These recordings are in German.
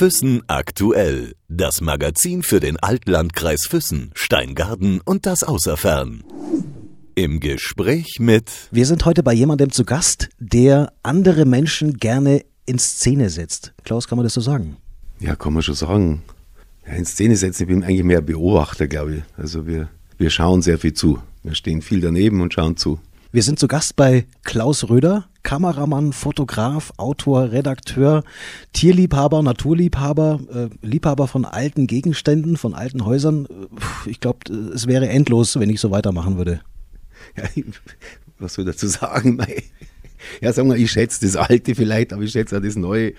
Füssen aktuell. Das Magazin für den Altlandkreis Füssen, Steingarten und das Außerfern. Im Gespräch mit. Wir sind heute bei jemandem zu Gast, der andere Menschen gerne in Szene setzt. Klaus, kann man das so sagen? Ja, kann man schon sagen. Ja, in Szene setzen, ich bin eigentlich mehr Beobachter, glaube ich. Also wir, wir schauen sehr viel zu. Wir stehen viel daneben und schauen zu. Wir sind zu Gast bei Klaus Röder, Kameramann, Fotograf, Autor, Redakteur, Tierliebhaber, Naturliebhaber, äh, Liebhaber von alten Gegenständen, von alten Häusern. Ich glaube, es wäre endlos, wenn ich so weitermachen würde. Ja, was soll ich dazu sagen? Ja, sagen wir, ich schätze das Alte vielleicht, aber ich schätze auch das Neue.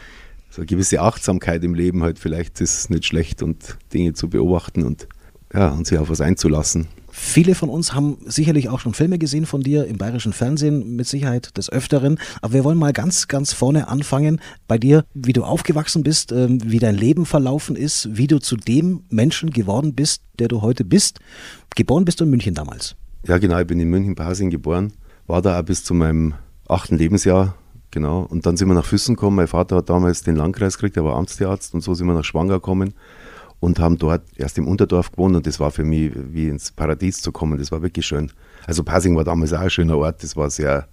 So eine gewisse Achtsamkeit im Leben halt, vielleicht ist es nicht schlecht und Dinge zu beobachten und ja, und sich auf was einzulassen. Viele von uns haben sicherlich auch schon Filme gesehen von dir im bayerischen Fernsehen, mit Sicherheit des Öfteren. Aber wir wollen mal ganz, ganz vorne anfangen bei dir, wie du aufgewachsen bist, ähm, wie dein Leben verlaufen ist, wie du zu dem Menschen geworden bist, der du heute bist. Geboren bist du in München damals. Ja, genau. Ich bin in München Pasing geboren, war da auch bis zu meinem achten Lebensjahr. Genau. Und dann sind wir nach Füssen gekommen. Mein Vater hat damals den Landkreis gekriegt, er war Amtstierarzt und so sind wir nach Schwanger gekommen und haben dort erst im Unterdorf gewohnt und das war für mich wie ins Paradies zu kommen. Das war wirklich schön. Also Passing war damals auch ein schöner Ort, das war sehr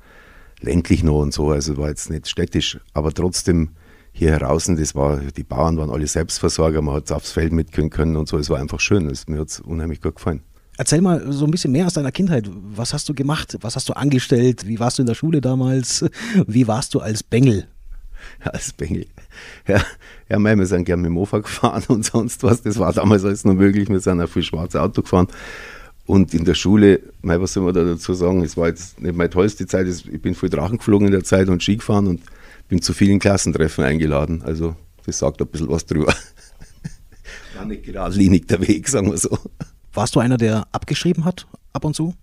ländlich noch und so, also war jetzt nicht städtisch, aber trotzdem hier draußen, das war, die Bauern waren alle Selbstversorger, man hat aufs Feld mitgehen können und so, es war einfach schön, das, mir hat es unheimlich gut gefallen. Erzähl mal so ein bisschen mehr aus deiner Kindheit. Was hast du gemacht? Was hast du angestellt? Wie warst du in der Schule damals? Wie warst du als Bengel? als Bengel. Ja, ja wir sind gerne mit dem Mofa gefahren und sonst was. Das war damals alles noch möglich. Wir sind auch viel schwarze Auto gefahren. Und in der Schule, mei, was soll man da dazu sagen? Es war jetzt nicht meine tollste Zeit. Ich bin viel Drachen geflogen in der Zeit und Ski gefahren und bin zu vielen Klassentreffen eingeladen. Also, das sagt ein bisschen was drüber. War nicht geradlinig der Weg, sagen wir so. Warst du einer, der abgeschrieben hat, ab und zu?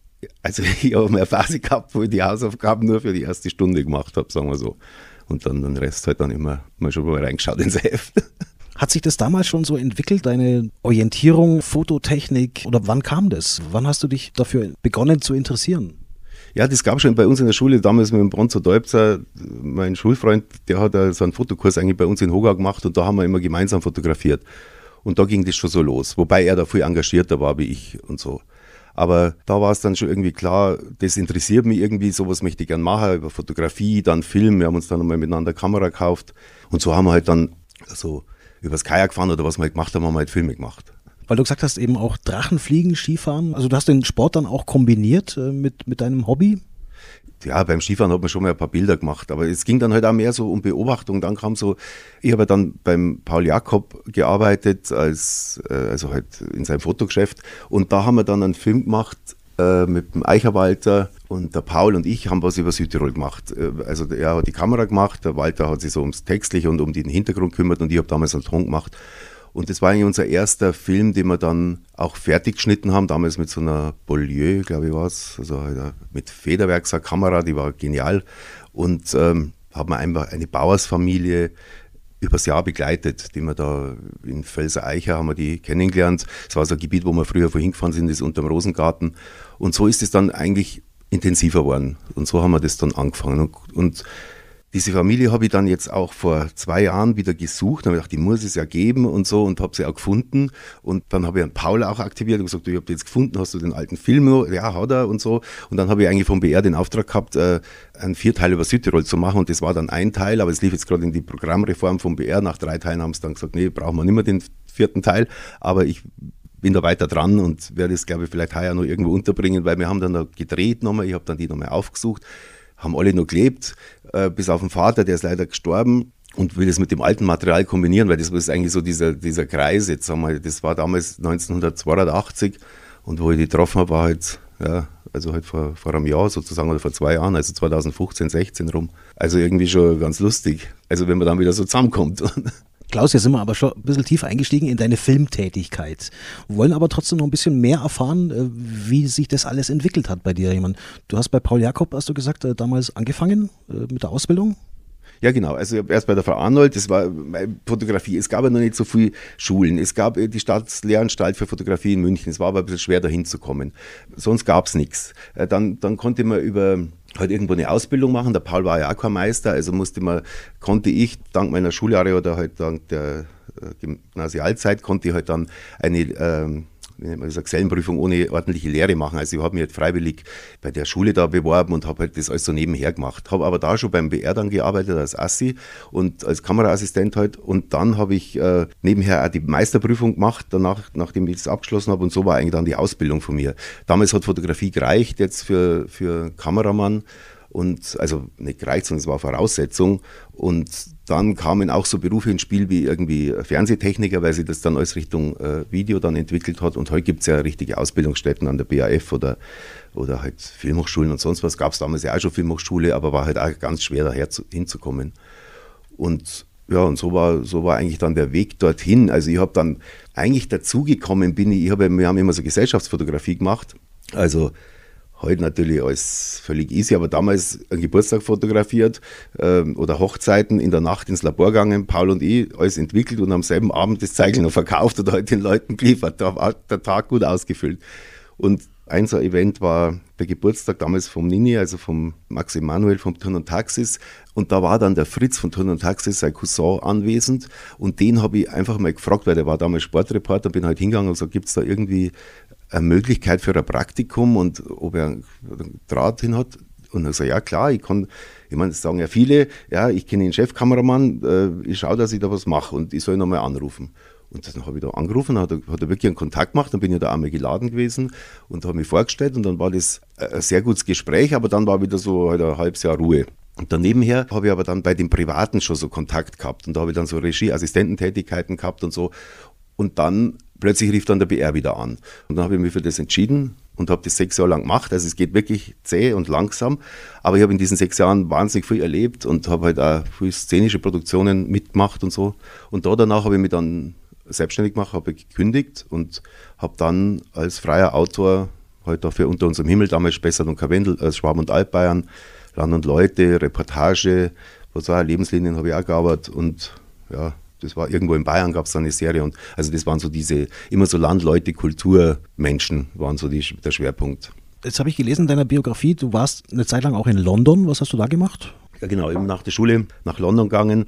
Also, ich habe eine Phase gehabt, wo ich die Hausaufgaben nur für die erste Stunde gemacht habe, sagen wir so und dann den Rest halt dann immer mal schon mal reingeschaut ins Heft. Hat sich das damals schon so entwickelt, deine Orientierung, Fototechnik oder wann kam das? Wann hast du dich dafür begonnen zu interessieren? Ja, das gab schon bei uns in der Schule, damals mit dem Bronzo Deubzer, mein Schulfreund, der hat so einen Fotokurs eigentlich bei uns in Hoga gemacht und da haben wir immer gemeinsam fotografiert. Und da ging das schon so los, wobei er da viel engagierter war wie ich und so. Aber da war es dann schon irgendwie klar, das interessiert mich irgendwie, sowas möchte ich gerne machen, über Fotografie, dann Film. Wir haben uns dann nochmal miteinander Kamera gekauft. Und so haben wir halt dann so übers Kajak gefahren oder was wir halt gemacht haben, haben wir halt Filme gemacht. Weil du gesagt hast, eben auch Drachenfliegen, Skifahren. Also du hast den Sport dann auch kombiniert äh, mit, mit deinem Hobby? Ja, beim Skifahren hat man schon mal ein paar Bilder gemacht, aber es ging dann halt auch mehr so um Beobachtung. Dann kam so, ich habe dann beim Paul Jakob gearbeitet, als, äh, also halt in seinem Fotogeschäft und da haben wir dann einen Film gemacht äh, mit dem Eicherwalter und der Paul und ich haben was über Südtirol gemacht. Äh, also er hat die Kamera gemacht, der Walter hat sich so ums Textliche und um den Hintergrund gekümmert und ich habe damals einen Ton gemacht. Und das war eigentlich unser erster Film, den wir dann auch fertig geschnitten haben, damals mit so einer Beaulieu, glaube ich, war es, also halt mit Federwerkser-Kamera, die war genial. Und ähm, haben wir einfach eine Bauersfamilie übers Jahr begleitet, die wir da in Felser Eicher haben wir die kennengelernt. Es war so ein Gebiet, wo wir früher vorhin gefahren sind, das ist unter dem Rosengarten. Und so ist es dann eigentlich intensiver geworden. Und so haben wir das dann angefangen. Und, und diese Familie habe ich dann jetzt auch vor zwei Jahren wieder gesucht. Da habe ich gedacht, die muss es ja geben und so und habe sie auch gefunden. Und dann habe ich einen Paul auch aktiviert und gesagt, ich habe jetzt gefunden, hast du den alten Film? Ja, hat er und so. Und dann habe ich eigentlich vom BR den Auftrag gehabt, äh, einen Vierteil über Südtirol zu machen. Und das war dann ein Teil, aber es lief jetzt gerade in die Programmreform vom BR. Nach drei Teilen haben sie dann gesagt, nee, brauchen wir nicht mehr den vierten Teil. Aber ich bin da weiter dran und werde es, glaube ich, vielleicht heuer noch irgendwo unterbringen, weil wir haben dann da gedreht nochmal. Ich habe dann die nochmal aufgesucht haben alle noch gelebt, äh, bis auf den Vater, der ist leider gestorben und will das mit dem alten Material kombinieren, weil das ist eigentlich so dieser, dieser Kreis, jetzt sagen wir, das war damals 1982 und wo ich die getroffen habe, war halt, ja, also halt vor, vor einem Jahr sozusagen oder vor zwei Jahren, also 2015, 16 rum. Also irgendwie schon ganz lustig. Also wenn man dann wieder so zusammenkommt. Klaus, jetzt sind wir aber schon ein bisschen tief eingestiegen in deine Filmtätigkeit. Wollen aber trotzdem noch ein bisschen mehr erfahren, äh, wie sich das alles entwickelt hat bei dir. Jemand. Du hast bei Paul Jakob, hast du gesagt, äh, damals angefangen äh, mit der Ausbildung? Ja, genau. Also erst bei der Frau Arnold, das war Fotografie. Es gab ja noch nicht so viele Schulen. Es gab die Staatslehranstalt für Fotografie in München. Es war aber ein bisschen schwer, dahin zu kommen. Sonst gab es nichts. Dann, dann konnte man über halt irgendwo eine Ausbildung machen. Der Paul war ja auch kein Meister, also musste man, konnte ich dank meiner Schuljahre oder halt dank der Gymnasialzeit konnte ich halt dann eine ähm, wie nennt man das, Gesellenprüfung ohne ordentliche Lehre machen. Also ich habe mich halt freiwillig bei der Schule da beworben und habe halt das alles so nebenher gemacht. Habe aber da schon beim BR dann gearbeitet als Assi und als Kameraassistent halt. Und dann habe ich äh, nebenher auch die Meisterprüfung gemacht, danach, nachdem ich das abgeschlossen habe. Und so war eigentlich dann die Ausbildung von mir. Damals hat Fotografie gereicht jetzt für, für Kameramann. Und also nicht gereicht, sondern es war Voraussetzung. Und dann kamen auch so Berufe ins Spiel wie irgendwie Fernsehtechniker, weil sich das dann alles Richtung äh, Video dann entwickelt hat. Und heute gibt es ja richtige Ausbildungsstätten an der BAF oder, oder halt Filmhochschulen und sonst was. Gab es damals ja auch schon Filmhochschule, aber war halt auch ganz schwer daher zu, hinzukommen. Und ja, und so war, so war eigentlich dann der Weg dorthin. Also ich habe dann eigentlich dazugekommen bin ich, ich hab, wir haben immer so Gesellschaftsfotografie gemacht. Also Heute natürlich alles völlig easy, aber damals einen Geburtstag fotografiert ähm, oder Hochzeiten in der Nacht ins Labor gegangen, Paul und ich, alles entwickelt und am selben Abend das Zeichen noch verkauft oder halt den Leuten geliefert. Da war der Tag gut ausgefüllt. Und ein so Event war der Geburtstag damals vom Nini, also vom Max Emanuel vom Turn und Taxis. Und da war dann der Fritz von Turn und Taxis, sein Cousin, anwesend. Und den habe ich einfach mal gefragt, weil der war damals Sportreporter, bin halt hingegangen und gesagt, gibt es da irgendwie eine Möglichkeit für ein Praktikum und ob er einen Draht hin hat. Und er sagt, ja klar, ich kann, ich meine, das sagen ja viele, ja, ich kenne den Chefkameramann, äh, ich schaue, dass ich da was mache und ich soll ihn nochmal anrufen. Und dann habe ich da angerufen, hat er, hat er wirklich einen Kontakt gemacht, dann bin ich da einmal geladen gewesen und habe mich vorgestellt und dann war das ein sehr gutes Gespräch, aber dann war wieder so halt ein halbes Jahr Ruhe. Und danebenher habe ich aber dann bei den Privaten schon so Kontakt gehabt und da habe ich dann so Regieassistententätigkeiten gehabt und so. Und dann plötzlich rief dann der BR wieder an. Und dann habe ich mich für das entschieden und habe das sechs Jahre lang gemacht. Also es geht wirklich zäh und langsam. Aber ich habe in diesen sechs Jahren wahnsinnig viel erlebt und habe halt auch viel szenische Produktionen mitgemacht und so. Und da danach habe ich mich dann selbstständig gemacht, habe gekündigt und habe dann als freier Autor halt dafür unter unserem Himmel damals Spessart und Karwendel, als Schwaben und Altbayern, Land und Leute, Reportage, was auch Lebenslinien habe ich auch gearbeitet und ja, das war irgendwo in Bayern gab es da eine Serie und also das waren so diese, immer so Landleute, Kulturmenschen waren so die, der Schwerpunkt. Jetzt habe ich gelesen in deiner Biografie, du warst eine Zeit lang auch in London. Was hast du da gemacht? Ja genau, eben nach der Schule nach London gegangen.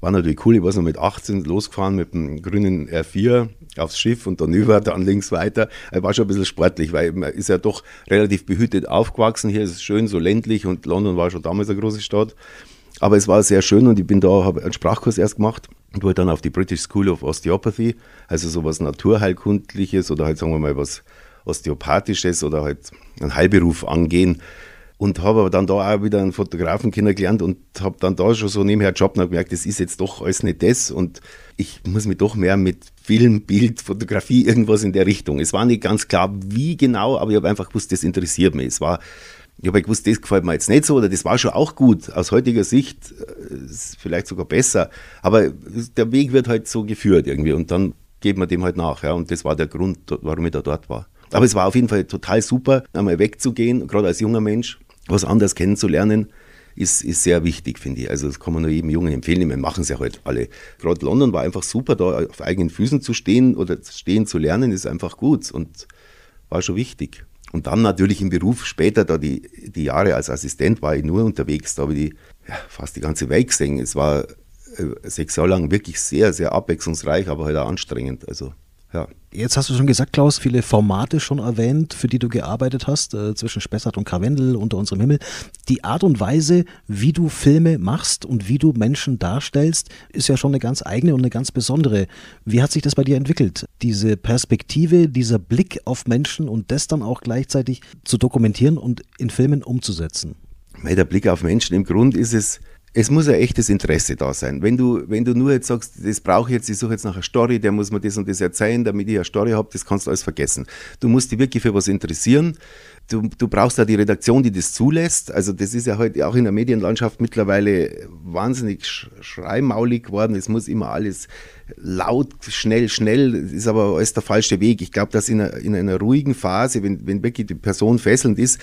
War natürlich cool, ich war so mit 18 losgefahren mit dem grünen R4 aufs Schiff und dann über, dann links weiter. War schon ein bisschen sportlich, weil man ist ja doch relativ behütet aufgewachsen. Hier ist es schön so ländlich und London war schon damals eine große Stadt. Aber es war sehr schön und ich bin da, habe einen Sprachkurs erst gemacht und wurde dann auf die British School of Osteopathy, also sowas Naturheilkundliches oder halt sagen wir mal was Osteopathisches oder halt einen Heilberuf angehen. Und habe aber dann da auch wieder einen Fotografen kennengelernt und habe dann da schon so nebenher Job und gemerkt, das ist jetzt doch alles nicht das und ich muss mich doch mehr mit Film, Bild, Fotografie, irgendwas in der Richtung. Es war nicht ganz klar, wie genau, aber ich habe einfach gewusst, das interessiert mich. Es war ich habe gewusst, das gefällt mir jetzt nicht so oder das war schon auch gut. Aus heutiger Sicht äh, ist vielleicht sogar besser. Aber der Weg wird halt so geführt irgendwie und dann geht man dem halt nach. Ja. Und das war der Grund, warum ich da dort war. Aber es war auf jeden Fall total super, einmal wegzugehen, gerade als junger Mensch, was anderes kennenzulernen. Ist, ist sehr wichtig, finde ich. Also das kann man nur jedem Jungen empfehlen. Wir machen es ja heute halt alle. Gerade London war einfach super, da auf eigenen Füßen zu stehen oder stehen zu lernen, ist einfach gut und war schon wichtig. Und dann natürlich im Beruf später, da die, die Jahre als Assistent war ich nur unterwegs, da habe ich die, ja, fast die ganze Welt gesehen. Es war äh, sechs Jahre lang wirklich sehr, sehr abwechslungsreich, aber halt auch anstrengend. Also ja. Jetzt hast du schon gesagt, Klaus, viele Formate schon erwähnt, für die du gearbeitet hast, äh, zwischen Spessart und Karwendel, unter unserem Himmel. Die Art und Weise, wie du Filme machst und wie du Menschen darstellst, ist ja schon eine ganz eigene und eine ganz besondere. Wie hat sich das bei dir entwickelt? Diese Perspektive, dieser Blick auf Menschen und das dann auch gleichzeitig zu dokumentieren und in Filmen umzusetzen? Der Blick auf Menschen, im Grunde ist es, es muss ein echtes Interesse da sein. Wenn du, wenn du nur jetzt sagst, das brauche ich jetzt, ich suche jetzt nach einer Story, der muss mir das und das erzählen, damit ich eine Story habe, das kannst du alles vergessen. Du musst dich wirklich für was interessieren. Du, du brauchst da die Redaktion, die das zulässt. Also das ist ja heute auch in der Medienlandschaft mittlerweile wahnsinnig schreimaulig geworden. Es muss immer alles laut, schnell, schnell. Das ist aber alles der falsche Weg. Ich glaube, dass in einer, in einer ruhigen Phase, wenn, wenn wirklich die Person fesselnd ist,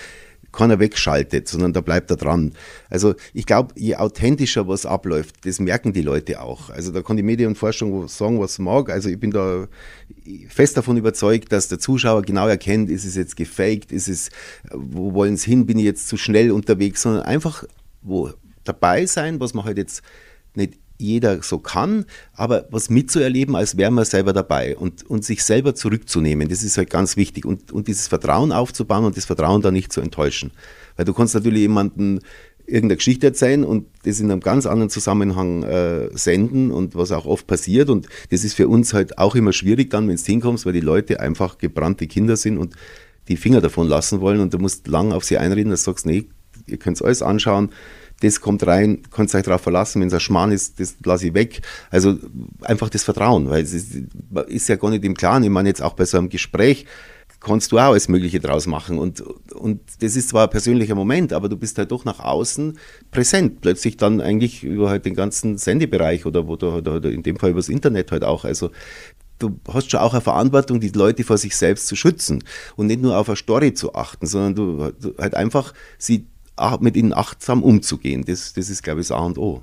keiner wegschaltet, sondern da bleibt er dran. Also ich glaube, je authentischer was abläuft, das merken die Leute auch. Also da kann die Medienforschung sagen, was mag. Also ich bin da fest davon überzeugt, dass der Zuschauer genau erkennt, ist es jetzt gefaked, ist es, wo wollen es hin, bin ich jetzt zu schnell unterwegs, sondern einfach wo dabei sein, was man halt jetzt nicht jeder so kann, aber was mitzuerleben, als wäre man selber dabei und, und sich selber zurückzunehmen, das ist halt ganz wichtig und, und dieses Vertrauen aufzubauen und das Vertrauen da nicht zu enttäuschen. Weil du kannst natürlich jemanden irgendeine Geschichte erzählen und das in einem ganz anderen Zusammenhang äh, senden und was auch oft passiert. Und das ist für uns halt auch immer schwierig dann, wenn es hinkommst, weil die Leute einfach gebrannte Kinder sind und die Finger davon lassen wollen und du musst lang auf sie einreden, dass du sagst, nee, ihr könnt es alles anschauen, das kommt rein, könnt euch darauf verlassen, wenn es ein Schmarrn ist, das lasse ich weg. Also einfach das Vertrauen, weil es ist, ist ja gar nicht im Klaren. Ich meine jetzt auch bei so einem Gespräch, kannst du auch alles Mögliche draus machen. Und, und das ist zwar ein persönlicher Moment, aber du bist halt doch nach außen präsent. Plötzlich dann eigentlich über halt den ganzen Sendebereich oder, oder, oder in dem Fall über das Internet halt auch. Also du hast schon auch eine Verantwortung, die Leute vor sich selbst zu schützen und nicht nur auf eine Story zu achten, sondern du, du halt einfach sie mit ihnen achtsam umzugehen. Das, das ist, glaube ich, das A und O.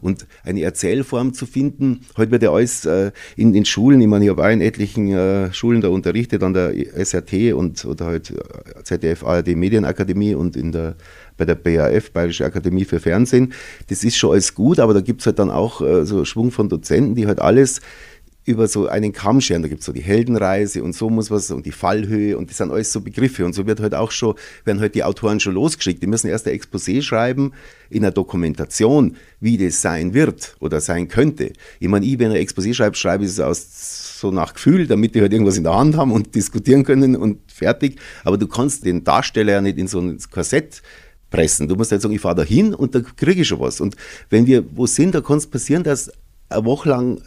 Und eine Erzählform zu finden, heute wird ja alles äh, in den Schulen, ich meine, ich habe auch in etlichen äh, Schulen da unterrichtet, an der SRT und oder halt äh, ZDF, ARD Medienakademie und in der, bei der BAF, Bayerische Akademie für Fernsehen. Das ist schon alles gut, aber da gibt es halt dann auch äh, so Schwung von Dozenten, die halt alles über so einen Kamm scheren. Da gibt es so die Heldenreise und so muss was und die Fallhöhe und das sind alles so Begriffe. Und so wird halt auch schon, werden halt die Autoren schon losgeschickt. Die müssen erst ein Exposé schreiben in einer Dokumentation, wie das sein wird oder sein könnte. Ich meine, ich, wenn ein Exposé schreibe, schreibe ich es aus so nach Gefühl, damit die halt irgendwas in der Hand haben und diskutieren können und fertig. Aber du kannst den Darsteller ja nicht in so ein Korsett pressen. Du musst halt sagen, ich fahre da hin und da kriege ich schon was. Und wenn wir wo sind, da kann es passieren, dass eine Woche lang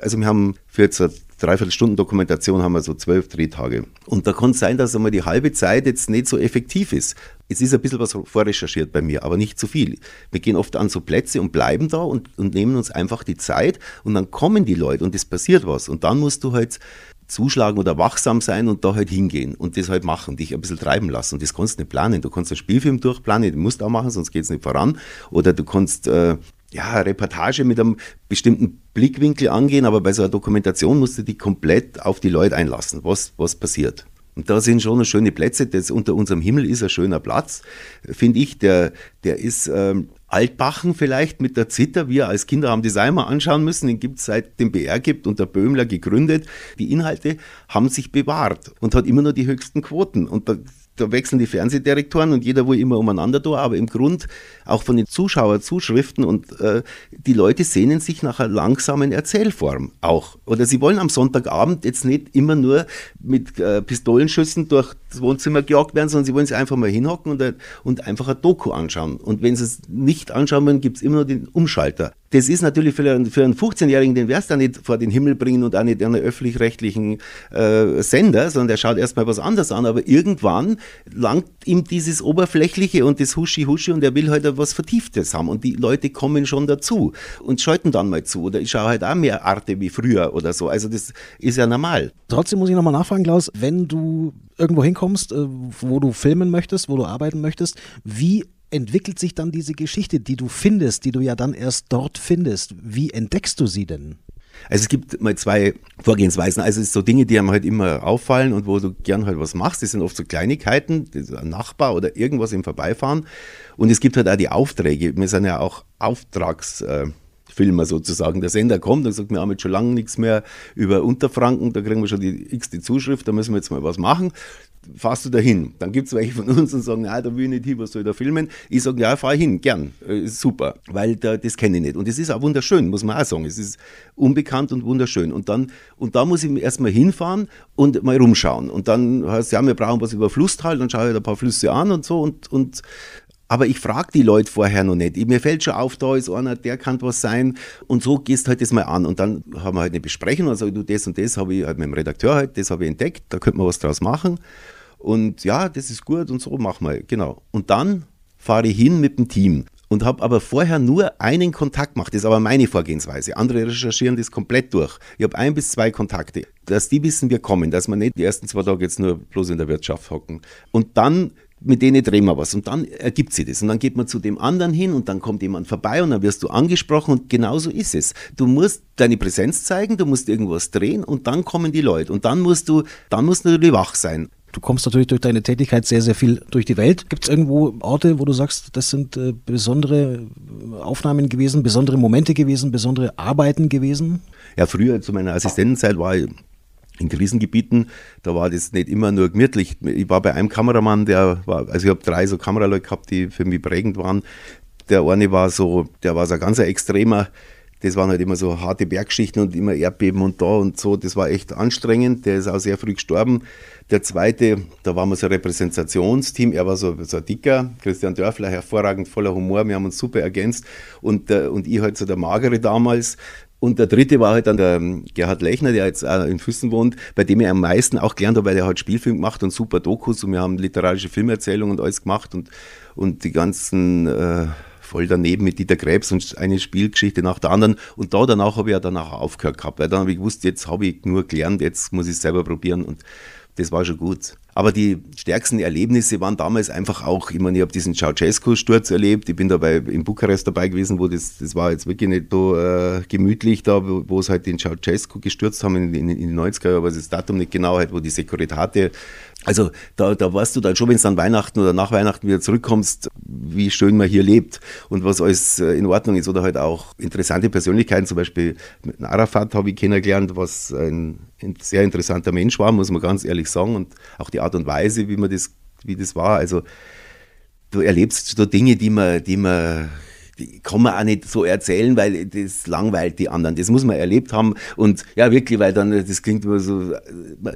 also wir haben für jetzt eine Dreiviertelstunden Dokumentation haben wir so zwölf Drehtage. Und da kann es sein, dass einmal die halbe Zeit jetzt nicht so effektiv ist. Es ist ein bisschen was vorrecherchiert bei mir, aber nicht zu viel. Wir gehen oft an so Plätze und bleiben da und, und nehmen uns einfach die Zeit und dann kommen die Leute und es passiert was. Und dann musst du halt zuschlagen oder wachsam sein und da halt hingehen und das halt machen, dich ein bisschen treiben lassen. Und das kannst du nicht planen. Du kannst einen Spielfilm durchplanen, den musst du auch machen, sonst geht es nicht voran. Oder du kannst äh, ja, Reportage mit einem bestimmten Blickwinkel angehen, aber bei so einer Dokumentation musst du dich komplett auf die Leute einlassen, was, was passiert. Und da sind schon schöne Plätze. Das unter unserem Himmel ist ein schöner Platz, finde ich. Der, der ist ähm, Altbachen vielleicht mit der Zitter. Wir als Kinder haben das einmal anschauen müssen. Den gibt es seit dem BR gibt und der Böhmler gegründet. Die Inhalte haben sich bewahrt und hat immer nur die höchsten Quoten. Und da da wechseln die Fernsehdirektoren und jeder will immer umeinander da, aber im Grund auch von den Zuschauerzuschriften und äh, die Leute sehnen sich nach einer langsamen Erzählform auch. Oder sie wollen am Sonntagabend jetzt nicht immer nur mit äh, Pistolenschüssen durch das Wohnzimmer gejagt werden, sondern sie wollen sich einfach mal hinhocken und, und einfach ein Doku anschauen. Und wenn sie es nicht anschauen wollen, gibt es immer nur den Umschalter das ist natürlich für einen, für einen 15-Jährigen, den wirst du nicht vor den Himmel bringen und auch nicht einen öffentlich-rechtlichen äh, Sender, sondern der schaut erstmal was anderes an. Aber irgendwann langt ihm dieses Oberflächliche und das Huschi-Huschi und er will halt was Vertieftes haben. Und die Leute kommen schon dazu und schalten dann mal zu. Oder ich schaue halt auch mehr Arte wie früher oder so. Also das ist ja normal. Trotzdem muss ich nochmal nachfragen, Klaus, wenn du irgendwo hinkommst, äh, wo du filmen möchtest, wo du arbeiten möchtest, wie entwickelt sich dann diese Geschichte, die du findest, die du ja dann erst dort findest? Wie entdeckst du sie denn? Also es gibt mal zwei Vorgehensweisen. Also es sind so Dinge, die einem halt immer auffallen und wo du gern halt was machst. Das sind oft so Kleinigkeiten, ein Nachbar oder irgendwas im Vorbeifahren. Und es gibt halt auch die Aufträge. Wir sind ja auch Auftragsfilmer sozusagen. Der Sender kommt und sagt, wir haben jetzt schon lange nichts mehr über Unterfranken, da kriegen wir schon die x-te Zuschrift, da müssen wir jetzt mal was machen fahrst du da hin? Dann gibt es welche von uns und sagen, ja, da will ich nicht hin, was soll ich da filmen? Ich sage, ja, fahr hin, gern, äh, ist super, weil da, das kenne ich nicht. Und es ist auch wunderschön, muss man auch sagen. Es ist unbekannt und wunderschön. Und dann, und da muss ich erstmal hinfahren und mal rumschauen. Und dann heißt ja, wir brauchen was über Flusstal, dann schaue ich ein paar Flüsse an und so und, und aber ich frage die Leute vorher noch nicht. Mir fällt schon auf, da ist einer, der kann was sein. Und so gehst halt das mal an. Und dann haben wir halt eine Besprechung sage, du, das und das habe ich halt mit dem Redakteur halt, das habe ich entdeckt, da könnte man was draus machen. Und ja, das ist gut und so machen wir, genau. Und dann fahre ich hin mit dem Team und habe aber vorher nur einen Kontakt gemacht. Das ist aber meine Vorgehensweise. Andere recherchieren das komplett durch. Ich habe ein bis zwei Kontakte, dass die wissen, wir kommen, dass wir nicht die ersten zwei Tage jetzt nur bloß in der Wirtschaft hocken. Und dann mit denen drehen wir was und dann ergibt sich das und dann geht man zu dem anderen hin und dann kommt jemand vorbei und dann wirst du angesprochen und genauso ist es. Du musst deine Präsenz zeigen, du musst irgendwas drehen und dann kommen die Leute und dann musst du, dann musst du natürlich wach sein. Du kommst natürlich durch deine Tätigkeit sehr, sehr viel durch die Welt. Gibt es irgendwo Orte, wo du sagst, das sind äh, besondere Aufnahmen gewesen, besondere Momente gewesen, besondere Arbeiten gewesen? Ja, früher zu meiner Assistentenzeit war ich in Krisengebieten, da war das nicht immer nur gemütlich. Ich war bei einem Kameramann, der war, also ich habe drei so Kameraleute gehabt, die für mich prägend waren. Der eine war so, der war so ein ganz extremer, das waren halt immer so harte Bergschichten und immer Erdbeben und da und so. Das war echt anstrengend. Der ist auch sehr früh gestorben. Der zweite, da waren wir so ein Repräsentationsteam. Er war so, so ein dicker, Christian Dörfler, hervorragend, voller Humor. Wir haben uns super ergänzt. Und, äh, und ich halt so der Magere damals. Und der dritte war halt dann der ähm, Gerhard Lechner, der jetzt auch in Füssen wohnt, bei dem ich am meisten auch gelernt habe, weil er halt Spielfilm gemacht und super Dokus und wir haben literarische Filmerzählungen und alles gemacht und, und die ganzen äh, voll daneben mit Dieter Krebs und eine Spielgeschichte nach der anderen. Und da danach habe ich ja danach aufgehört gehabt, weil dann habe ich gewusst, jetzt habe ich nur gelernt, jetzt muss ich es selber probieren und das war schon gut. Aber die stärksten Erlebnisse waren damals einfach auch, ich meine, ich habe diesen Ceausescu-Sturz erlebt, ich bin dabei in Bukarest dabei gewesen, wo das, das war jetzt wirklich nicht so äh, gemütlich da, wo, wo es halt den Ceausescu gestürzt haben in, in, in den 90er, aber das Datum nicht genau, halt, wo die Securitate also da, da weißt du dann schon, wenn du dann Weihnachten oder nach Weihnachten wieder zurückkommst, wie schön man hier lebt und was alles äh, in Ordnung ist. Oder halt auch interessante Persönlichkeiten, zum Beispiel mit Arafat habe ich kennengelernt, was ein, ein, sehr interessanter Mensch war, muss man ganz ehrlich sagen. Und auch die Art und Weise, wie man das, wie das war. Also du erlebst so Dinge, die man, die man die kann man auch nicht so erzählen, weil das langweilt die anderen. Das muss man erlebt haben. Und ja, wirklich, weil dann, das klingt immer so,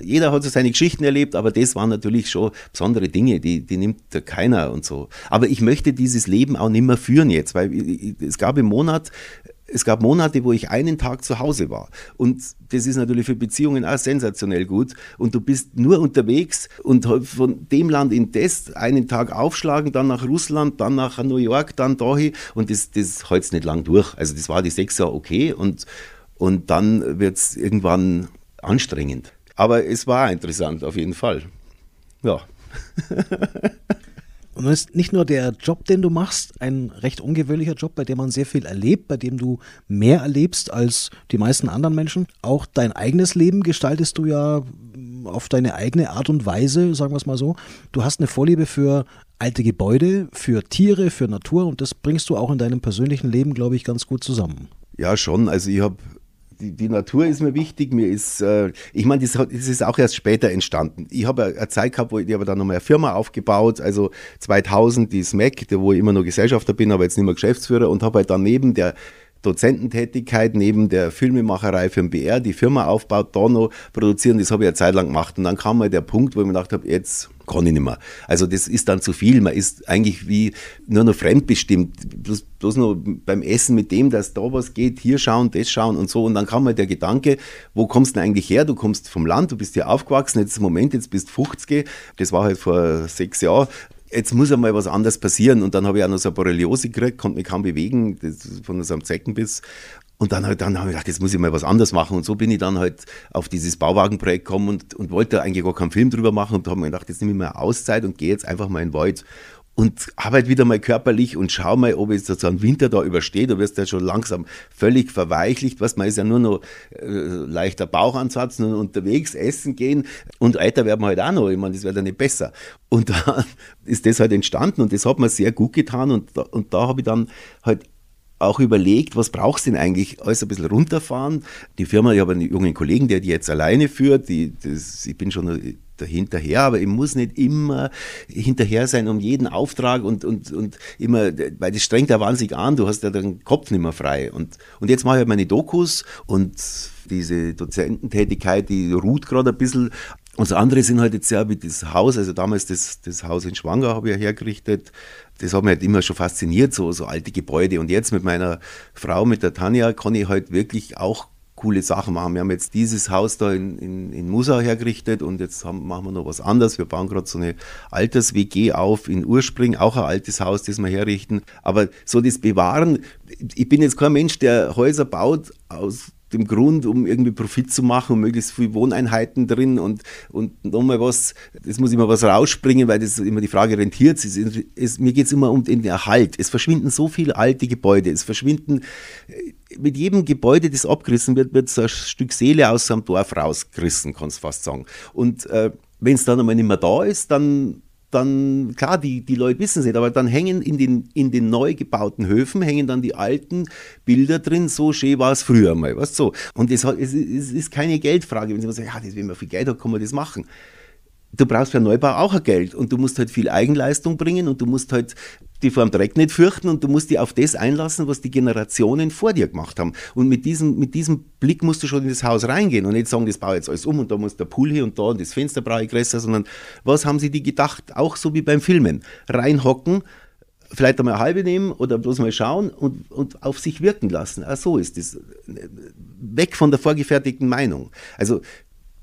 jeder hat so seine Geschichten erlebt, aber das waren natürlich schon besondere Dinge, die, die nimmt keiner und so. Aber ich möchte dieses Leben auch nicht mehr führen jetzt, weil es gab im Monat es gab Monate, wo ich einen Tag zu Hause war. Und das ist natürlich für Beziehungen auch sensationell gut. Und du bist nur unterwegs und von dem Land in das einen Tag aufschlagen, dann nach Russland, dann nach New York, dann dahin. Und das, das hält nicht lang durch. Also das war die sechs Jahre okay und, und dann wird es irgendwann anstrengend. Aber es war interessant auf jeden Fall. Ja. Und dann ist nicht nur der Job, den du machst, ein recht ungewöhnlicher Job, bei dem man sehr viel erlebt, bei dem du mehr erlebst als die meisten anderen Menschen. Auch dein eigenes Leben gestaltest du ja auf deine eigene Art und Weise, sagen wir es mal so. Du hast eine Vorliebe für alte Gebäude, für Tiere, für Natur und das bringst du auch in deinem persönlichen Leben, glaube ich, ganz gut zusammen. Ja, schon. Also ich habe die, die, Natur ist mir wichtig. Mir ist, äh, ich meine, das, das, ist auch erst später entstanden. Ich habe eine Zeit gehabt, wo ich, ich habe dann nochmal eine Firma aufgebaut, also 2000 die SMAC, wo ich immer noch Gesellschafter bin, aber jetzt nicht mehr Geschäftsführer und habe halt daneben der Dozententätigkeit neben der Filmemacherei für den BR die Firma aufbaut, da noch produzieren, das habe ich eine Zeit lang gemacht. Und dann kam mal der Punkt, wo ich mir gedacht habe, jetzt kann ich nicht mehr. Also das ist dann zu viel. Man ist eigentlich wie nur noch fremdbestimmt. Bloß, bloß nur beim Essen mit dem, dass da was geht, hier schauen, das schauen und so. Und dann kam mal der Gedanke, wo kommst du denn eigentlich her? Du kommst vom Land, du bist hier aufgewachsen, jetzt im Moment, jetzt bist du 50. Das war halt vor sechs Jahren jetzt muss einmal was anderes passieren. Und dann habe ich auch noch so eine Borreliose gekriegt, konnte mich kaum bewegen, von so einem Zeckenbiss. Und dann, halt, dann habe ich gedacht, jetzt muss ich mal was anderes machen. Und so bin ich dann halt auf dieses Bauwagenprojekt gekommen und, und wollte eigentlich gar keinen Film drüber machen und habe mir gedacht, jetzt nehme ich mal Auszeit und gehe jetzt einfach mal in den Wald und arbeite wieder mal körperlich und schau mal, ob es so einen Winter da übersteht. Du wirst ja schon langsam völlig verweichlicht. Was man ist ja nur noch äh, leichter Bauchansatz, nur unterwegs essen gehen und älter werden wir halt auch noch. Ich meine, das wird ja nicht besser. Und dann ist das halt entstanden und das hat mir sehr gut getan und da, und da habe ich dann halt auch überlegt, was brauchst du denn eigentlich? Alles ein bisschen runterfahren. Die Firma, ich habe einen jungen Kollegen, der die jetzt alleine führt. Die, das, ich bin schon dahinterher, aber ich muss nicht immer hinterher sein um jeden Auftrag und, und, und immer, weil das strengt ja wahnsinnig an, du hast ja den Kopf nicht mehr frei. Und, und jetzt mache ich halt meine Dokus und diese Dozententätigkeit, die ruht gerade ein bisschen. Und das andere sind halt jetzt ja wie das Haus, also damals das, das Haus in Schwanger habe ich ja hergerichtet. Das hat mich halt immer schon fasziniert, so, so alte Gebäude. Und jetzt mit meiner Frau, mit der Tanja, kann ich halt wirklich auch coole Sachen machen. Wir haben jetzt dieses Haus da in, in, in Musau hergerichtet und jetzt haben, machen wir noch was anderes. Wir bauen gerade so eine Alters-WG auf in Urspring, auch ein altes Haus, das wir herrichten. Aber so das Bewahren, ich bin jetzt kein Mensch, der Häuser baut aus dem Grund, um irgendwie Profit zu machen und möglichst viele Wohneinheiten drin und, und nochmal was, das muss immer was rausspringen, weil das immer die Frage rentiert. Es, es, mir geht es immer um den Erhalt. Es verschwinden so viele alte Gebäude, es verschwinden, mit jedem Gebäude, das abgerissen wird, wird so ein Stück Seele aus einem Dorf rausgerissen, kannst du fast sagen. Und äh, wenn es dann einmal nicht mehr da ist, dann dann, klar, die, die Leute wissen es nicht, aber dann hängen in den, in den neu gebauten Höfen, hängen dann die alten Bilder drin, so schön war es früher mal, weißt so. Und es, es, es ist keine Geldfrage, wenn sie sagen, ja, das, wenn man viel Geld hat, kann man das machen du brauchst für Neubau auch ein Geld und du musst halt viel Eigenleistung bringen und du musst halt die vor dem Dreck nicht fürchten und du musst dich auf das einlassen, was die Generationen vor dir gemacht haben. Und mit diesem, mit diesem Blick musst du schon in das Haus reingehen und nicht sagen, das baue ich jetzt alles um und da muss der Pool hier und da und das Fenster brauche ich größer, sondern was haben sie die gedacht? Auch so wie beim Filmen. Reinhocken, vielleicht einmal eine halbe nehmen oder bloß mal schauen und, und auf sich wirken lassen. Ah, so ist das. Weg von der vorgefertigten Meinung. Also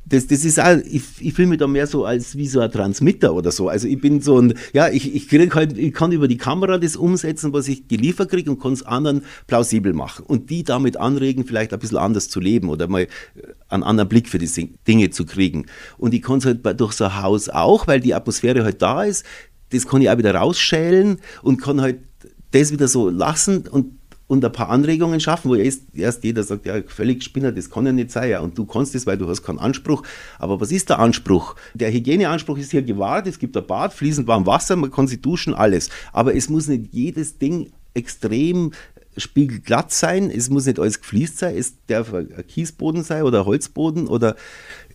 das, das ist auch, ich, ich fühle mich da mehr so als wie so ein Transmitter oder so. Also ich bin so ein, ja, ich, ich krieg halt, ich kann über die Kamera das umsetzen, was ich geliefert kriege und kann es anderen plausibel machen. Und die damit anregen, vielleicht ein bisschen anders zu leben oder mal einen anderen Blick für die Dinge zu kriegen. Und ich kann es halt durch so ein Haus auch, weil die Atmosphäre halt da ist, das kann ich auch wieder rausschälen und kann halt das wieder so lassen und und ein paar Anregungen schaffen, wo erst, erst jeder sagt, ja, völlig Spinner, das kann ja nicht sein. Ja, und du kannst es, weil du hast keinen Anspruch. Aber was ist der Anspruch? Der Hygieneanspruch ist hier gewahrt, es gibt ein Bad, fließend warm Wasser, man kann sich duschen, alles. Aber es muss nicht jedes Ding extrem spiegelglatt sein, es muss nicht alles gefliest sein, es darf ein Kiesboden sein oder ein Holzboden oder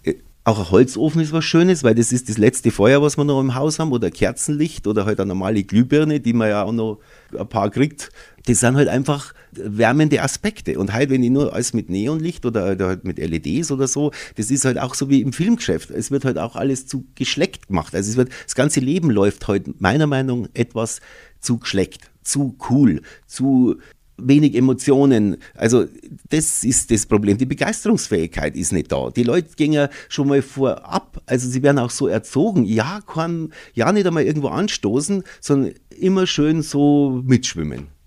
äh, auch ein Holzofen ist was Schönes, weil das ist das letzte Feuer, was wir noch im Haus haben, oder Kerzenlicht oder halt eine normale Glühbirne, die man ja auch noch ein paar kriegt. Das sind halt einfach wärmende Aspekte. Und halt, wenn ich nur alles mit Neonlicht oder, halt mit LEDs oder so, das ist halt auch so wie im Filmgeschäft. Es wird halt auch alles zu geschleckt gemacht. Also es wird, das ganze Leben läuft heute halt meiner Meinung nach etwas zu geschleckt, zu cool, zu wenig Emotionen. Also das ist das Problem. Die Begeisterungsfähigkeit ist nicht da. Die Leute gehen ja schon mal vorab. Also sie werden auch so erzogen. Ja, kann ja nicht einmal irgendwo anstoßen, sondern immer schön so mitschwimmen.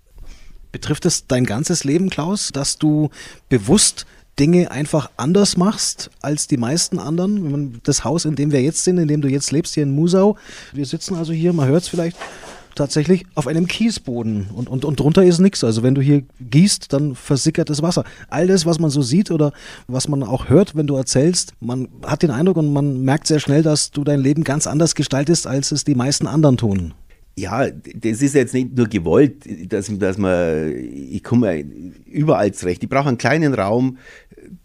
Betrifft es dein ganzes Leben, Klaus, dass du bewusst Dinge einfach anders machst als die meisten anderen? Das Haus, in dem wir jetzt sind, in dem du jetzt lebst, hier in Musau. Wir sitzen also hier, man hört es vielleicht, tatsächlich auf einem Kiesboden und, und, und drunter ist nichts. Also wenn du hier gießt, dann versickert das Wasser. All das, was man so sieht oder was man auch hört, wenn du erzählst, man hat den Eindruck und man merkt sehr schnell, dass du dein Leben ganz anders gestaltest, als es die meisten anderen tun. Ja, das ist jetzt nicht nur gewollt, dass, dass man, ich komme überall zurecht. Ich brauche einen kleinen Raum,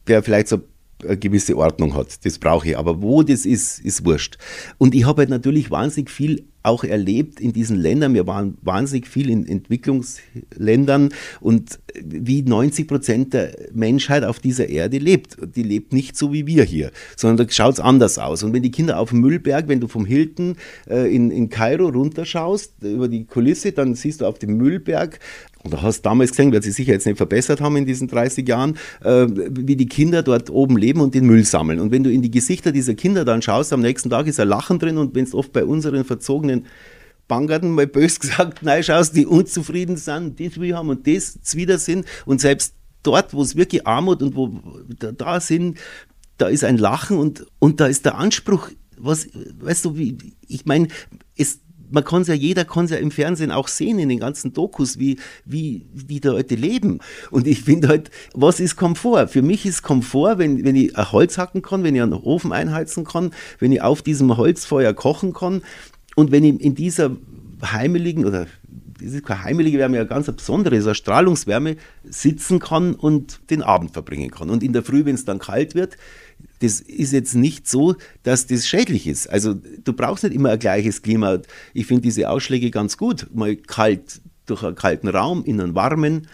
der vielleicht so eine gewisse Ordnung hat. Das brauche ich. Aber wo das ist, ist wurscht. Und ich habe halt natürlich wahnsinnig viel auch erlebt in diesen Ländern. Wir waren wahnsinnig viel in Entwicklungsländern und wie 90 Prozent der Menschheit auf dieser Erde lebt. Die lebt nicht so wie wir hier, sondern da schaut es anders aus. Und wenn die Kinder auf dem Müllberg, wenn du vom Hilton äh, in, in Kairo runterschaust, über die Kulisse, dann siehst du auf dem Müllberg und du hast damals gesehen, wird sich sicher jetzt nicht verbessert haben in diesen 30 Jahren, äh, wie die Kinder dort oben leben und den Müll sammeln. Und wenn du in die Gesichter dieser Kinder dann schaust, am nächsten Tag ist ein Lachen drin und wenn es oft bei unseren verzogenen Bangerten mal bös gesagt, nein, schaust, die unzufrieden sind, das wir haben und das wieder sind und selbst dort, wo es wirklich Armut und wo da, da sind, da ist ein Lachen und, und da ist der Anspruch, was, weißt du, wie, ich meine, es man kann ja, jeder kann es ja im Fernsehen auch sehen, in den ganzen Dokus, wie, wie, wie die Leute leben. Und ich finde halt, was ist Komfort? Für mich ist Komfort, wenn, wenn ich Holz hacken kann, wenn ich einen Ofen einheizen kann, wenn ich auf diesem Holzfeuer kochen kann und wenn ich in dieser heimeligen oder das ist keine heimelige Wärme, ja ganz eine besondere, so eine Strahlungswärme, sitzen kann und den Abend verbringen kann. Und in der Früh, wenn es dann kalt wird, das ist jetzt nicht so, dass das schädlich ist. Also du brauchst nicht immer ein gleiches Klima. Ich finde diese Ausschläge ganz gut. Mal kalt durch einen kalten Raum in einen warmen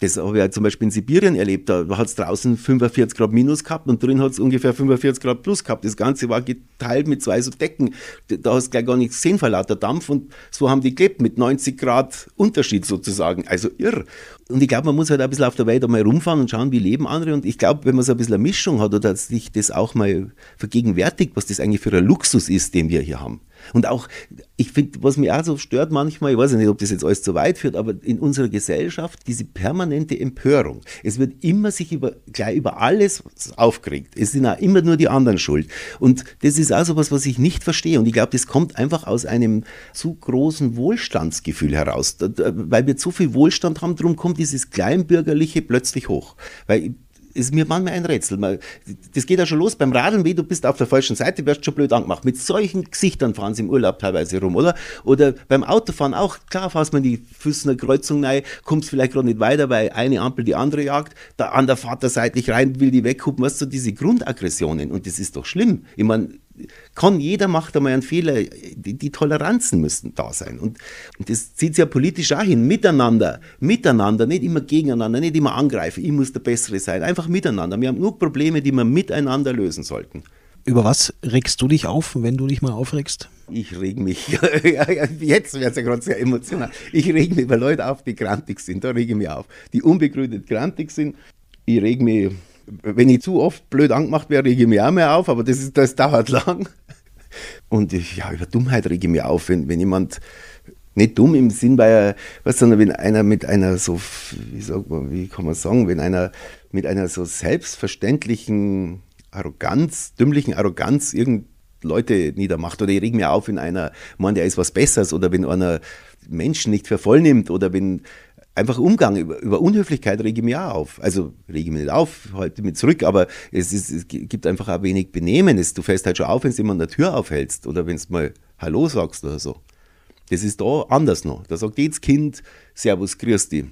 das habe ich ja zum Beispiel in Sibirien erlebt. Da hat es draußen 45 Grad minus gehabt und drin hat es ungefähr 45 Grad plus gehabt. Das Ganze war geteilt mit zwei so Decken. Da hast du gleich gar nichts gesehen vor lauter Dampf und so haben die gelebt mit 90 Grad Unterschied sozusagen. Also irr. Und ich glaube, man muss halt ein bisschen auf der Welt einmal rumfahren und schauen, wie leben andere. Und ich glaube, wenn man so ein bisschen eine Mischung hat oder sich das auch mal vergegenwärtigt, was das eigentlich für ein Luxus ist, den wir hier haben. Und auch, ich finde, was mich auch so stört manchmal, ich weiß nicht, ob das jetzt alles zu weit führt, aber in unserer Gesellschaft diese permanente Empörung. Es wird immer sich über, gleich über alles aufgeregt. Es sind auch immer nur die anderen schuld. Und das ist auch so was, was ich nicht verstehe. Und ich glaube, das kommt einfach aus einem zu großen Wohlstandsgefühl heraus. Weil wir zu viel Wohlstand haben, darum kommt dieses Kleinbürgerliche plötzlich hoch. Weil ist mir manchmal ein Rätsel. Das geht ja schon los beim Radeln, wie du bist auf der falschen Seite, wirst schon blöd angemacht. Mit solchen Gesichtern fahren sie im Urlaub teilweise rum, oder? Oder beim Autofahren auch, klar, fährst man die Füßner Kreuzung rein, kommst vielleicht gerade nicht weiter, weil eine Ampel die andere jagt, da an der Vater seitlich rein, will die weghupen, weißt du, diese Grundaggressionen. Und das ist doch schlimm. Ich meine, kann jeder macht einmal einen Fehler. Die, die Toleranzen müssten da sein. Und, und das zieht sich ja politisch auch hin. Miteinander, miteinander, nicht immer gegeneinander, nicht immer angreifen. Ich muss der Bessere sein. Einfach miteinander. Wir haben genug Probleme, die wir miteinander lösen sollten. Über was regst du dich auf, wenn du dich mal aufregst? Ich reg mich, jetzt wird es ja gerade sehr emotional. Ich reg mich über Leute auf, die grantig sind. Da rege ich mich auf. Die unbegründet grantig sind. Ich reg mich wenn ich zu oft blöd angemacht werde, rege ich mich auch mehr auf, aber das, ist, das dauert lang. Und ich, ja, über Dummheit rege ich mich auf, wenn, wenn jemand, nicht dumm im Sinn, weil was, sondern wenn einer mit einer so, wie, sagt man, wie kann man sagen, wenn einer mit einer so selbstverständlichen Arroganz, dümmlichen Arroganz irgend Leute niedermacht oder ich reg mich auf, wenn einer meint, er ist was Besseres oder wenn einer Menschen nicht für voll nimmt oder wenn einfach Umgang, über, über Unhöflichkeit rege ich mich auch auf. Also rege ich mich nicht auf, halte mich zurück, aber es, ist, es gibt einfach auch wenig Benehmen. Es, du fällst halt schon auf, wenn du jemand an der Tür aufhältst oder wenn du mal Hallo sagst oder so. Das ist da anders noch. Da sagt jedes Kind Servus, grüß dich.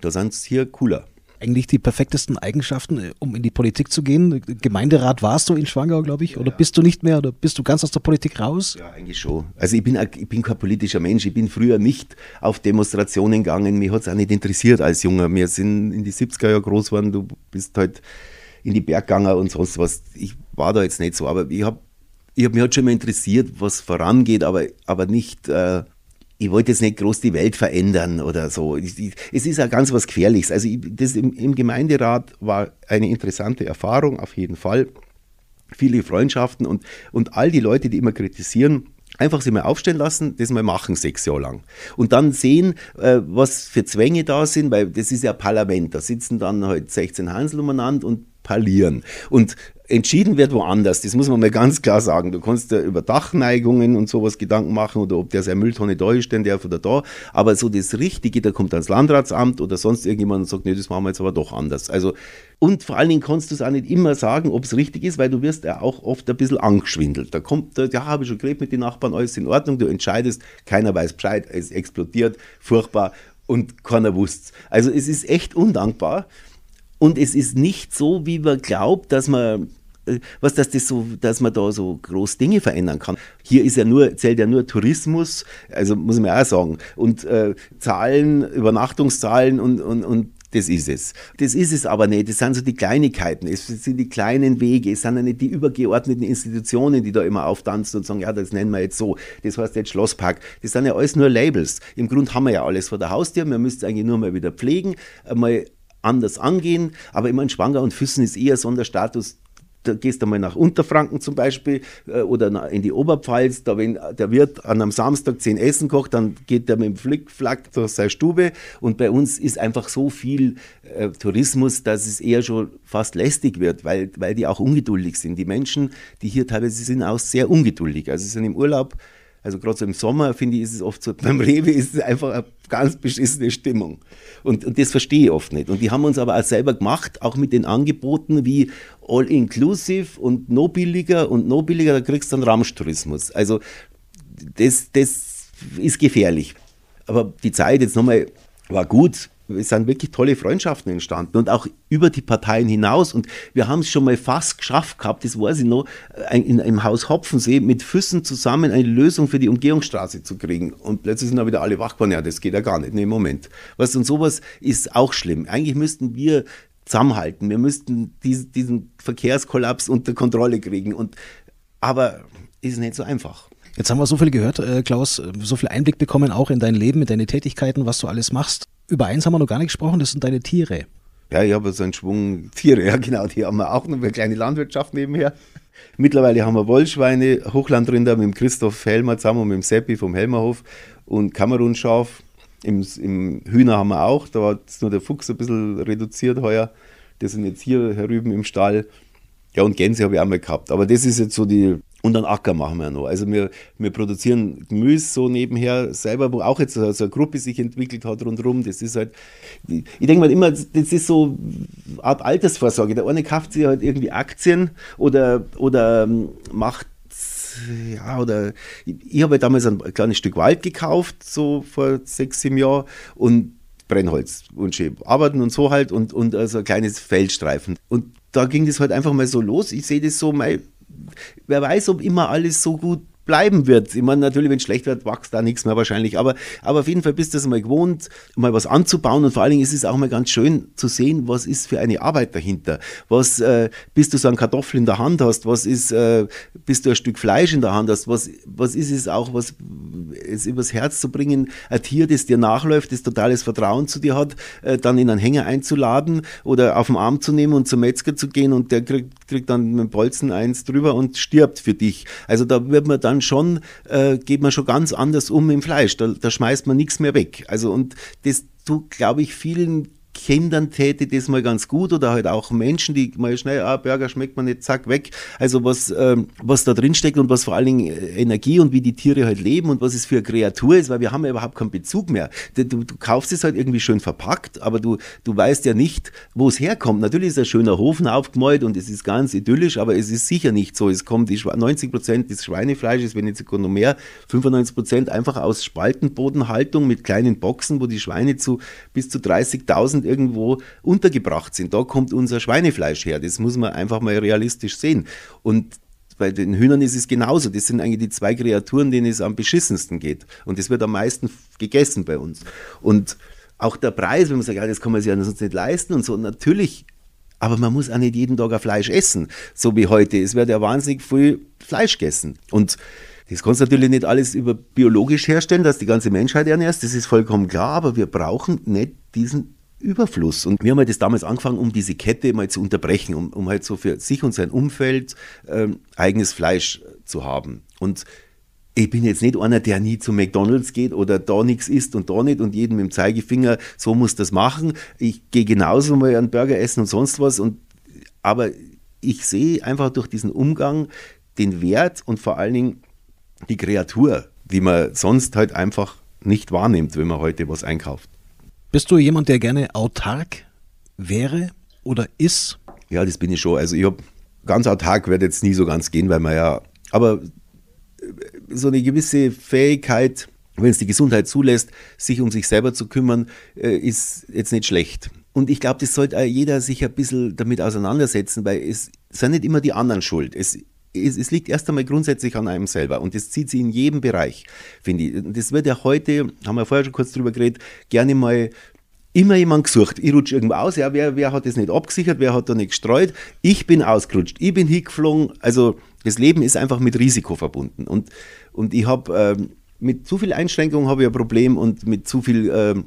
Da sind es hier cooler eigentlich die perfektesten Eigenschaften, äh, um in die Politik zu gehen? Gemeinderat warst du in Schwangau, glaube ich, oder ja. bist du nicht mehr oder bist du ganz aus der Politik raus? Ja, eigentlich schon. Also ich bin, ich bin kein politischer Mensch. Ich bin früher nicht auf Demonstrationen gegangen. Mich hat es auch nicht interessiert als Junger. Wir sind in die 70er Jahre groß geworden. Du bist halt in die Bergganger und sonst was. Ich war da jetzt nicht so, aber ich habe ich hab mich halt schon mal interessiert, was vorangeht, aber, aber nicht äh, ich wollte jetzt nicht groß die Welt verändern oder so. Es ist ja ganz was Gefährliches. Also ich, das im, im, Gemeinderat war eine interessante Erfahrung, auf jeden Fall. Viele Freundschaften und, und all die Leute, die immer kritisieren, einfach sie mal aufstellen lassen, das mal machen sechs Jahre lang. Und dann sehen, äh, was für Zwänge da sind, weil das ist ja Parlament, da sitzen dann halt 16 Hansel umeinander und parlieren. Und entschieden wird woanders. Das muss man mal ganz klar sagen. Du kannst dir über Dachneigungen und sowas Gedanken machen oder ob der seine Mülltonne da ist, denn der oder da. Aber so das Richtige, da kommt ans Landratsamt oder sonst irgendjemand und sagt, nee, das machen wir jetzt aber doch anders. Also, und vor allen Dingen kannst du es auch nicht immer sagen, ob es richtig ist, weil du wirst ja auch oft ein bisschen angeschwindelt. Da kommt, ja, habe ich schon geredet mit den Nachbarn, alles in Ordnung, du entscheidest, keiner weiß Bescheid, es explodiert, furchtbar und keiner wusste Also es ist echt undankbar. Und es ist nicht so, wie man glaubt, dass man was dass das so, dass man da so groß Dinge verändern kann. Hier ist ja nur, zählt ja nur Tourismus, also muss man auch sagen, und äh, Zahlen, Übernachtungszahlen und, und, und das ist es. Das ist es aber nicht. Das sind so die Kleinigkeiten. Es sind die kleinen Wege. Es sind ja nicht die übergeordneten Institutionen, die da immer auftanzen und sagen, ja, das nennen wir jetzt so. Das heißt jetzt Schlosspark. Das sind ja alles nur Labels. Im Grunde haben wir ja alles vor der Haustür. Wir müssen es eigentlich nur mal wieder pflegen, mal anders angehen. Aber immer in Schwanger und Füssen ist eher so ein Status, da gehst du mal nach Unterfranken zum Beispiel äh, oder in die Oberpfalz, da wenn der Wirt an einem Samstag zehn Essen kocht, dann geht der mit dem Flickflack durch seine Stube und bei uns ist einfach so viel äh, Tourismus, dass es eher schon fast lästig wird, weil, weil die auch ungeduldig sind. Die Menschen, die hier teilweise sind, auch sehr ungeduldig. Also sie sind im Urlaub also gerade so im Sommer, finde ich, ist es oft so, beim Rewe ist es einfach eine ganz beschissene Stimmung. Und, und das verstehe ich oft nicht. Und die haben uns aber auch selber gemacht, auch mit den Angeboten wie All-Inclusive und no billiger und no billiger, da kriegst du dann Ramschtourismus. Also das, das ist gefährlich. Aber die Zeit jetzt nochmal war gut sind wirklich tolle Freundschaften entstanden und auch über die Parteien hinaus. Und wir haben es schon mal fast geschafft gehabt, das weiß ich noch, in, im Haus Hopfensee mit Füssen zusammen eine Lösung für die Umgehungsstraße zu kriegen. Und plötzlich sind da wieder alle wach geworden, ja, das geht ja gar nicht, nee, Moment. Was und sowas ist auch schlimm. Eigentlich müssten wir zusammenhalten. Wir müssten diesen, diesen Verkehrskollaps unter Kontrolle kriegen. Und, aber ist nicht so einfach. Jetzt haben wir so viel gehört, äh, Klaus, so viel Einblick bekommen, auch in dein Leben, mit deinen Tätigkeiten, was du alles machst. Über eins haben wir noch gar nicht gesprochen, das sind deine Tiere. Ja, ich habe so einen Schwung Tiere, ja genau, die haben wir auch noch, eine kleine Landwirtschaft nebenher. Mittlerweile haben wir Wollschweine, Hochlandrinder mit dem Christoph Helmer zusammen und mit dem Seppi vom Helmerhof und Kamerunschaf. Im, Im Hühner haben wir auch, da hat nur der Fuchs ein bisschen reduziert heuer. Die sind jetzt hier herüben im Stall. Ja, und Gänse habe ich auch mal gehabt. Aber das ist jetzt so die Und einen Acker machen wir noch. Also wir, wir produzieren Gemüse so nebenher selber, wo auch jetzt so eine Gruppe sich entwickelt hat rundherum. Das ist halt, ich denke mal immer, das ist so eine Art Altersvorsorge. Der eine kauft sich halt irgendwie Aktien oder, oder ähm, macht ja, oder ich, ich habe halt damals ein kleines Stück Wald gekauft, so vor sechs, sieben Jahren und Brennholz und schön arbeiten und so halt und, und also ein kleines Feldstreifen. Und da ging das halt einfach mal so los. Ich sehe das so, mein, wer weiß, ob immer alles so gut bleiben wird. Ich meine, natürlich, wenn es schlecht wird, wächst da nichts mehr wahrscheinlich. Aber, aber auf jeden Fall bist du das mal gewohnt, mal was anzubauen. Und vor allen Dingen ist es auch mal ganz schön zu sehen, was ist für eine Arbeit dahinter. Was, äh, bis du so einen Kartoffel in der Hand hast, was ist, äh, bis du ein Stück Fleisch in der Hand hast, was, was ist es auch, was es übers Herz zu bringen, ein Tier, das dir nachläuft, das totales Vertrauen zu dir hat, äh, dann in einen Hänger einzuladen oder auf den Arm zu nehmen und zum Metzger zu gehen und der kriegt, kriegt dann mit dem Bolzen eins drüber und stirbt für dich. Also da wird man dann schon, äh, geht man schon ganz anders um im Fleisch. Da, da schmeißt man nichts mehr weg. Also und das tut, glaube ich, vielen Kindern täte das mal ganz gut oder halt auch Menschen, die mal schnell, ah, Burger schmeckt man nicht, zack, weg. Also was, ähm, was da drin steckt und was vor allen Dingen äh, Energie und wie die Tiere halt leben und was es für eine Kreatur ist, weil wir haben ja überhaupt keinen Bezug mehr. Du, du, kaufst es halt irgendwie schön verpackt, aber du, du weißt ja nicht, wo es herkommt. Natürlich ist ein schöner Hofen aufgemalt und es ist ganz idyllisch, aber es ist sicher nicht so. Es kommt die 90 Prozent des Schweinefleisches, wenn jetzt sogar noch mehr, 95 Prozent einfach aus Spaltenbodenhaltung mit kleinen Boxen, wo die Schweine zu bis zu 30.000 irgendwo untergebracht sind. Da kommt unser Schweinefleisch her. Das muss man einfach mal realistisch sehen. Und bei den Hühnern ist es genauso. Das sind eigentlich die zwei Kreaturen, denen es am beschissensten geht. Und das wird am meisten gegessen bei uns. Und auch der Preis, wenn man sagt, ja, das kann man sich ja sonst nicht leisten und so, natürlich, aber man muss auch nicht jeden Tag ein Fleisch essen, so wie heute. Es wird ja wahnsinnig viel Fleisch gegessen. Und das kannst du natürlich nicht alles über biologisch herstellen, dass die ganze Menschheit ernährst, das ist vollkommen klar, aber wir brauchen nicht diesen Überfluss. Und wir haben halt das damals angefangen, um diese Kette mal zu unterbrechen, um, um halt so für sich und sein Umfeld ähm, eigenes Fleisch zu haben. Und ich bin jetzt nicht einer, der nie zu McDonalds geht oder da nichts isst und da nicht und jedem mit dem Zeigefinger, so muss das machen. Ich gehe genauso mal einen Burger essen und sonst was. Und, aber ich sehe einfach durch diesen Umgang den Wert und vor allen Dingen die Kreatur, die man sonst halt einfach nicht wahrnimmt, wenn man heute was einkauft. Bist du jemand, der gerne autark wäre oder ist? Ja, das bin ich schon. Also ich habe ganz autark wird jetzt nie so ganz gehen, weil man ja, aber so eine gewisse Fähigkeit, wenn es die Gesundheit zulässt, sich um sich selber zu kümmern, äh, ist jetzt nicht schlecht. Und ich glaube, das sollte jeder sich ein bisschen damit auseinandersetzen, weil es sind nicht immer die anderen schuld. Es, es, es, liegt erst einmal grundsätzlich an einem selber und das zieht sich in jedem Bereich, finde ich. Das wird ja heute, haben wir vorher schon kurz drüber geredet, gerne mal immer jemand gesucht. Ich rutsche irgendwo aus, ja, wer, wer hat das nicht abgesichert, wer hat da nicht gestreut? Ich bin ausgerutscht, ich bin hingeflogen. Also das Leben ist einfach mit Risiko verbunden. Und, und ich habe ähm, mit zu viel Einschränkung habe ich ein Problem und mit zu viel ähm,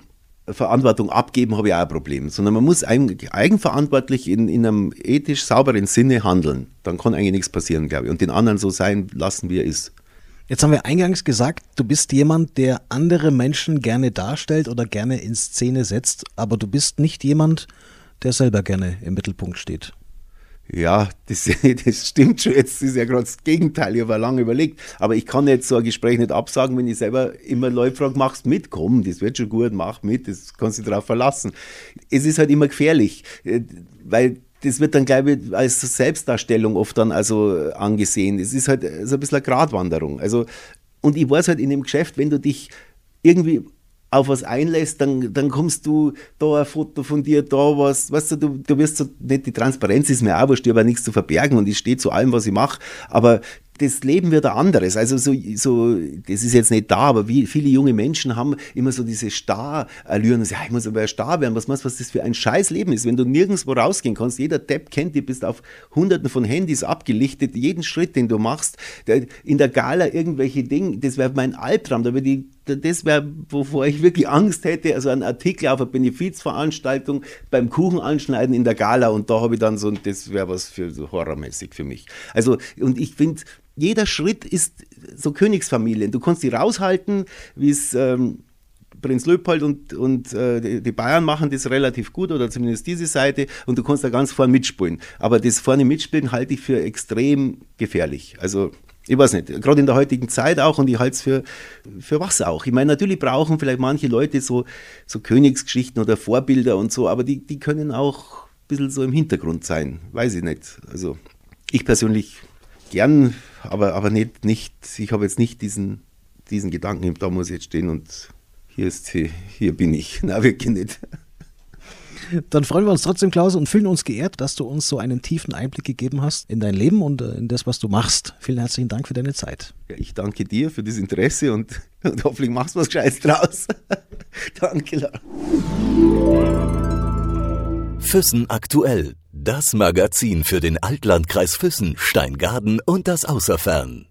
Verantwortung abgeben habe ich auch ein Problem. Sondern man muss eigenverantwortlich in, in einem ethisch sauberen Sinne handeln. Dann kann eigentlich nichts passieren, glaube ich. Und den anderen so sein lassen, wie er ist. Jetzt haben wir eingangs gesagt, du bist jemand, der andere Menschen gerne darstellt oder gerne in Szene setzt, aber du bist nicht jemand, der selber gerne im Mittelpunkt steht. Ja, das, das stimmt schon. Jetzt ist ja gerade das Gegenteil. Ich habe lange überlegt. Aber ich kann jetzt so ein Gespräch nicht absagen, wenn ich selber immer Leute frage, machst mit? Komm, das wird schon gut, mach mit, das kannst du darauf verlassen. Es ist halt immer gefährlich, äh, weil das wird dann, glaube ich, als Selbstdarstellung oft dann also angesehen. Es ist halt so ein bisschen eine Gratwanderung. Also, und ich weiß halt in dem Geschäft, wenn du dich irgendwie auf was einlässt, dann, dann kommst du da ein Foto von dir, da was, weißt du, du, du wirst so, nicht die Transparenz ist mir auch, aber ich habe nichts zu verbergen und ich stehe zu allem, was ich mache, aber das Leben wird ein anderes. Also so, so, das ist jetzt nicht da, aber wie viele junge Menschen haben immer so diese Star-Allüren ja, ich muss aber Star werden. Was meinst du, was das für ein scheiß Leben ist, wenn du nirgendwo rausgehen kannst? Jeder Depp kennt dich, bist auf hunderten von Handys abgelichtet, jeden Schritt, den du machst, der, in der Gala irgendwelche Dinge, das wäre mein Albtraum, da würde ich das wäre, wovor ich wirklich Angst hätte, also ein Artikel auf einer Benefizveranstaltung beim Kuchen anschneiden in der Gala und da habe ich dann so, das wäre was für so horrormäßig für mich. Also, und ich finde, jeder Schritt ist so Königsfamilien. Du kannst die raushalten, wie es ähm, Prinz Leopold und, und äh, die Bayern machen das relativ gut oder zumindest diese Seite und du kannst da ganz vorne mitspielen. Aber das vorne mitspielen halte ich für extrem gefährlich. Also Ich weiß nicht, gerade in der heutigen Zeit auch und ich halte es für, für was auch. Ich meine, natürlich brauchen vielleicht manche Leute so, so Königsgeschichten oder Vorbilder und so, aber die, die können auch ein bisschen so im Hintergrund sein. Weiß ich nicht. Also ich persönlich gern, aber, aber nicht, nicht, ich habe jetzt nicht diesen, diesen Gedanken, da muss ich jetzt stehen und hier ist hier bin ich. Na, wirklich nicht. Dann freuen wir uns trotzdem, Klaus, und fühlen uns geehrt, dass du uns so einen tiefen Einblick gegeben hast in dein Leben und äh, in das, was du machst. Vielen herzlichen Dank für deine Zeit. Ja, ich danke dir für das Interesse und, und hoffentlich machst du was Gescheites draus. danke. Lara. Füssen aktuell. Das Magazin für den Altlandkreis Füssen, Steingaden und das Außerfern.